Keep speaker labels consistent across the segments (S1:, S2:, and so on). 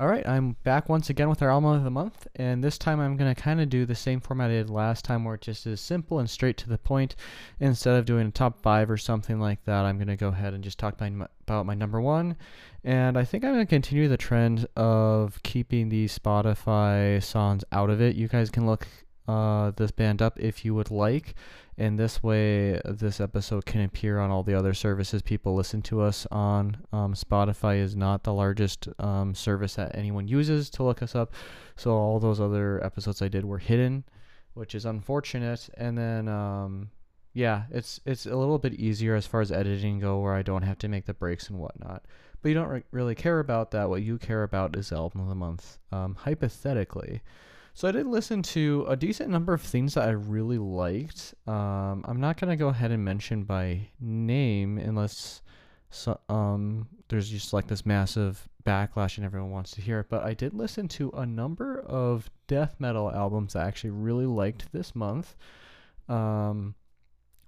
S1: All right, I'm back once again with our album of the month, and this time I'm going to kind of do the same format I did last time, where it just is simple and straight to the point. Instead of doing a top five or something like that, I'm going to go ahead and just talk about my number one. And I think I'm going to continue the trend of keeping the Spotify songs out of it. You guys can look uh, this band up if you would like. And this way, this episode can appear on all the other services people listen to us on. Um, Spotify is not the largest um, service that anyone uses to look us up. So all those other episodes I did were hidden, which is unfortunate. And then, um, yeah, it's it's a little bit easier as far as editing go, where I don't have to make the breaks and whatnot. But you don't re- really care about that. What you care about is album of the month, um, hypothetically. So I did listen to a decent number of things that I really liked. Um, I'm not gonna go ahead and mention by name unless so, um, there's just like this massive backlash and everyone wants to hear it. But I did listen to a number of death metal albums that I actually really liked this month. Um,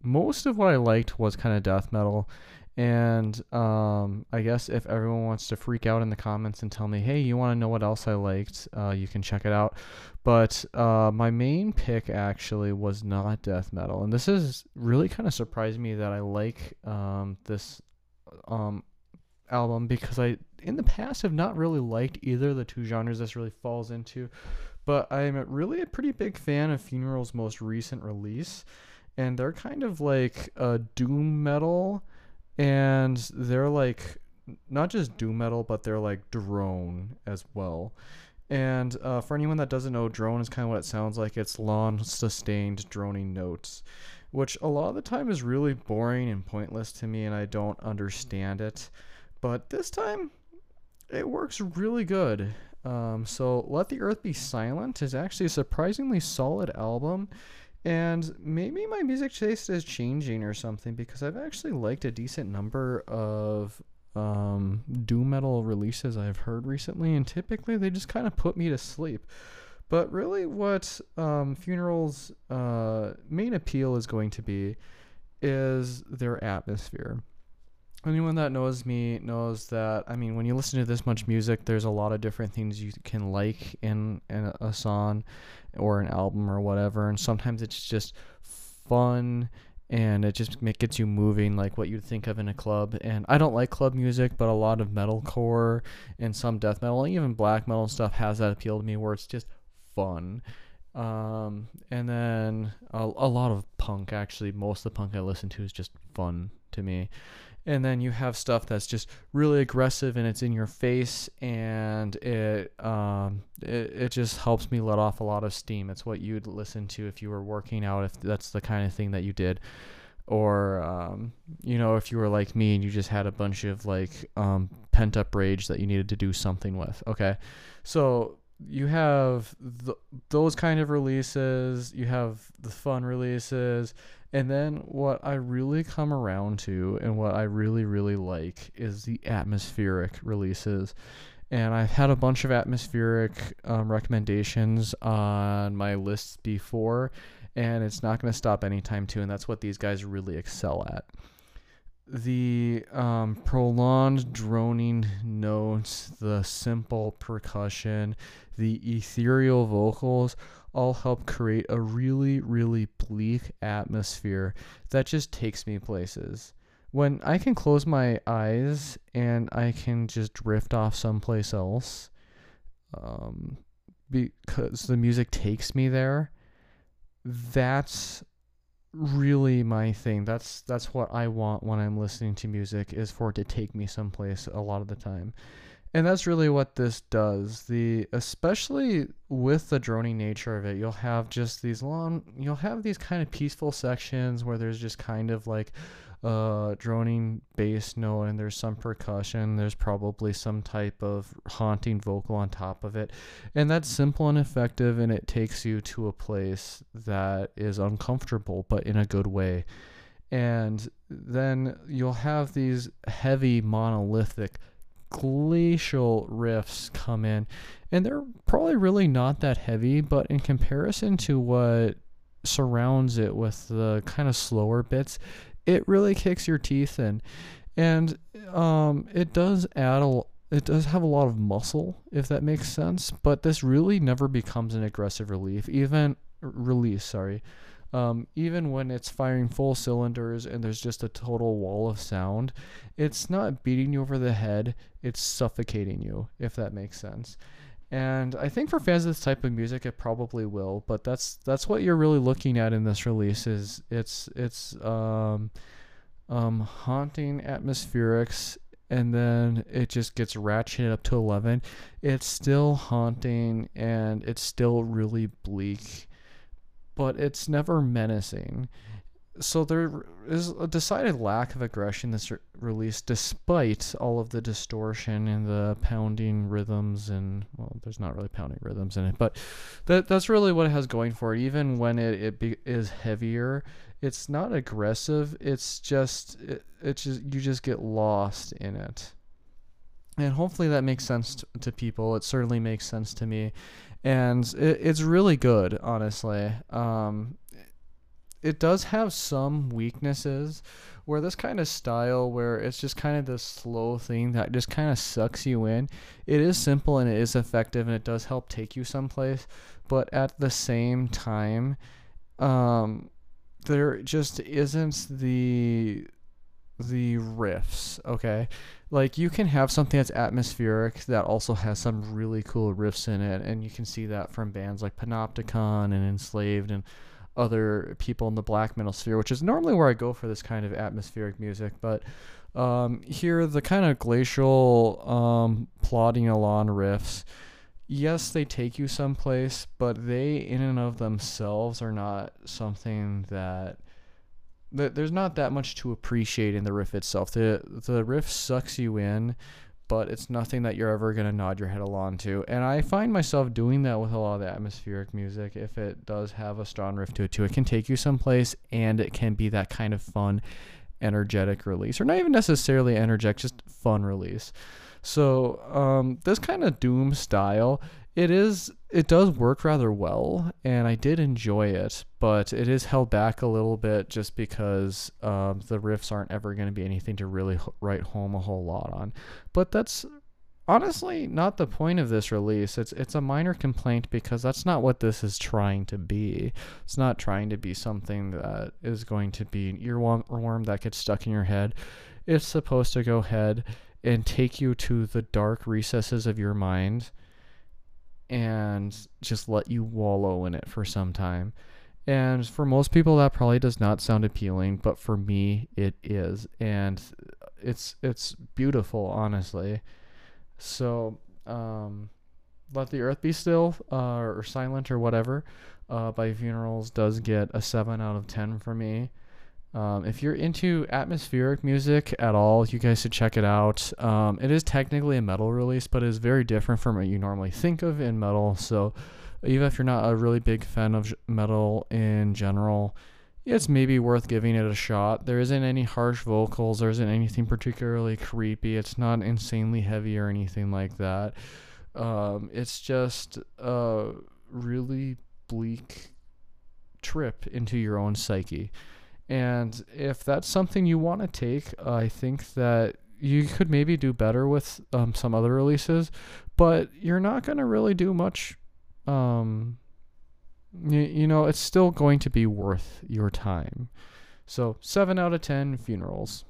S1: most of what I liked was kind of death metal, and um, I guess if everyone wants to freak out in the comments and tell me, hey, you want to know what else I liked, uh, you can check it out. But uh, my main pick actually was not death metal. And this is really kind of surprised me that I like um, this um, album because I, in the past, have not really liked either of the two genres this really falls into. But I'm really a pretty big fan of Fvnerals' most recent release. And they're kind of like a doom metal and they're like not just doom metal, but they're like drone as well. And uh, for anyone that doesn't know, drone is kind of what it sounds like. It's long, sustained droning notes, which a lot of the time is really boring and pointless to me, and I don't understand it. But this time, it works really good. Um, so, Let the Earth Be Silent is actually a surprisingly solid album. And maybe my music taste is changing or something because I've actually liked a decent number of um, doom metal releases I've heard recently, and typically they just kind of put me to sleep. But really, what um, Fvnerals' uh, main appeal is going to be is their atmosphere. Anyone that knows me knows that I mean, when you listen to this much music, there's a lot of different things you can like in, in a song or an album or whatever, and sometimes it's just fun and it just gets you moving like what you'd think of in a club. And i don't like club music but a lot of metalcore and some death metal even black metal stuff has that appeal to me where it's just fun. Um, and then a, a lot of punk actually. Most of the punk i listen to is just fun to me and then you have stuff that's just really aggressive and it's in your face and it um it, it just helps me let off a lot of steam. It's what you'd listen to if you were working out if that's the kind of thing that you did. Or um, you know if you were like me and you just had a bunch of like um, pent up rage that you needed to do something with okay? So you have th- those kind of releases you have the fun releases and then what I really come around to and what I really, really like is the atmospheric releases. And I've had a bunch of atmospheric um, recommendations on my lists before, and it's not going to stop anytime too. And that's what these guys really excel at. The um, prolonged droning notes, the simple percussion, the ethereal vocals all help create a really, really bleak atmosphere that just takes me places. When I can close my eyes and I can just drift off someplace else, um, because the music takes me there, that's really my thing. That's that's what I want when I'm listening to music is for it to take me someplace a lot of the time and that's really what this does the especially with the droning nature of it you'll have just these long you'll have these kind of peaceful sections where there's just kind of like uh droning bass note and there's some percussion there's probably some type of haunting vocal on top of it. And that's simple and effective and it takes you to a place that is uncomfortable but in a good way. And then you'll have these heavy monolithic glacial riffs come in and they're probably really not that heavy but in comparison to what surrounds it with the kind of slower bits it really kicks your teeth in and um, it does add a, it does have a lot of muscle, if that makes sense. But this really never becomes an aggressive relief, even release. Sorry, um, even when it's firing full cylinders and there's just a total wall of sound, it's not beating you over the head. It's suffocating you, if that makes sense. And I think for fans of this type of music, it probably will. But that's that's what you're really looking at in this release. Is it's it's um, um, haunting atmospherics and then it just gets ratcheted up to 11 it's still haunting and it's still really bleak but it's never menacing so there is a decided lack of aggression this re- release despite all of the distortion and the pounding rhythms and well there's not really pounding rhythms in it but that that's really what it has going for it. Even when it, it be, is heavier it's not aggressive. It's just it, it's just you just get lost in it. And hopefully that makes sense to, to people. It certainly makes sense to me. And it, it's really good honestly. Um, it does have some weaknesses where this kind of style where it's just kind of this slow thing that just kind of sucks you in it is simple and it is effective and it does help take you someplace but at the same time um, there just isn't the the riffs, okay? Like you can have something that's atmospheric that also has some really cool riffs in it, and you can see that from bands like Panopticon and Enslaved and other people in the black metal sphere, which is normally where I go for this kind of atmospheric music. But um, here, the kind of glacial, um, plodding along riffs yes, they take you someplace, but they in and of themselves are not something that there's not that much to appreciate in the riff itself. The the riff sucks you in, but it's nothing that you're ever gonna nod your head along to. And I find myself doing that with a lot of the atmospheric music. If it does have a strong riff to it too, it can take you someplace, and it can be that kind of fun, energetic release, or not even necessarily energetic, just fun release. So um, this kind of Doom style, it is it does work rather well, and I did enjoy it, but it is held back a little bit just because um, the riffs aren't ever going to be anything to really write home a whole lot on. But that's honestly not the point of this release. It's it's a minor complaint because that's not what this is trying to be. It's not trying to be something that is going to be an earworm that gets stuck in your head. It's supposed to go ahead and take you to the dark recesses of your mind and just let you wallow in it for some time. And for most people that probably does not sound appealing, but for me it is and it's it's beautiful honestly. So, um let the earth be still uh, or silent or whatever uh, by Fvnerals does get a 7 out of 10 for me um, if you're into atmospheric music at all, you guys should check it out. Um, it is technically a metal release, but it is very different from what you normally think of in metal. So, even if you're not a really big fan of metal in general, it's maybe worth giving it a shot. There isn't any harsh vocals, there isn't anything particularly creepy, it's not insanely heavy or anything like that. Um, it's just a really bleak trip into your own psyche. And if that's something you want to take, I think that you could maybe do better with um, some other releases, but you're not going to really do much. Um, you, you know, it's still going to be worth your time. So, 7 out of 10 Fvnerals.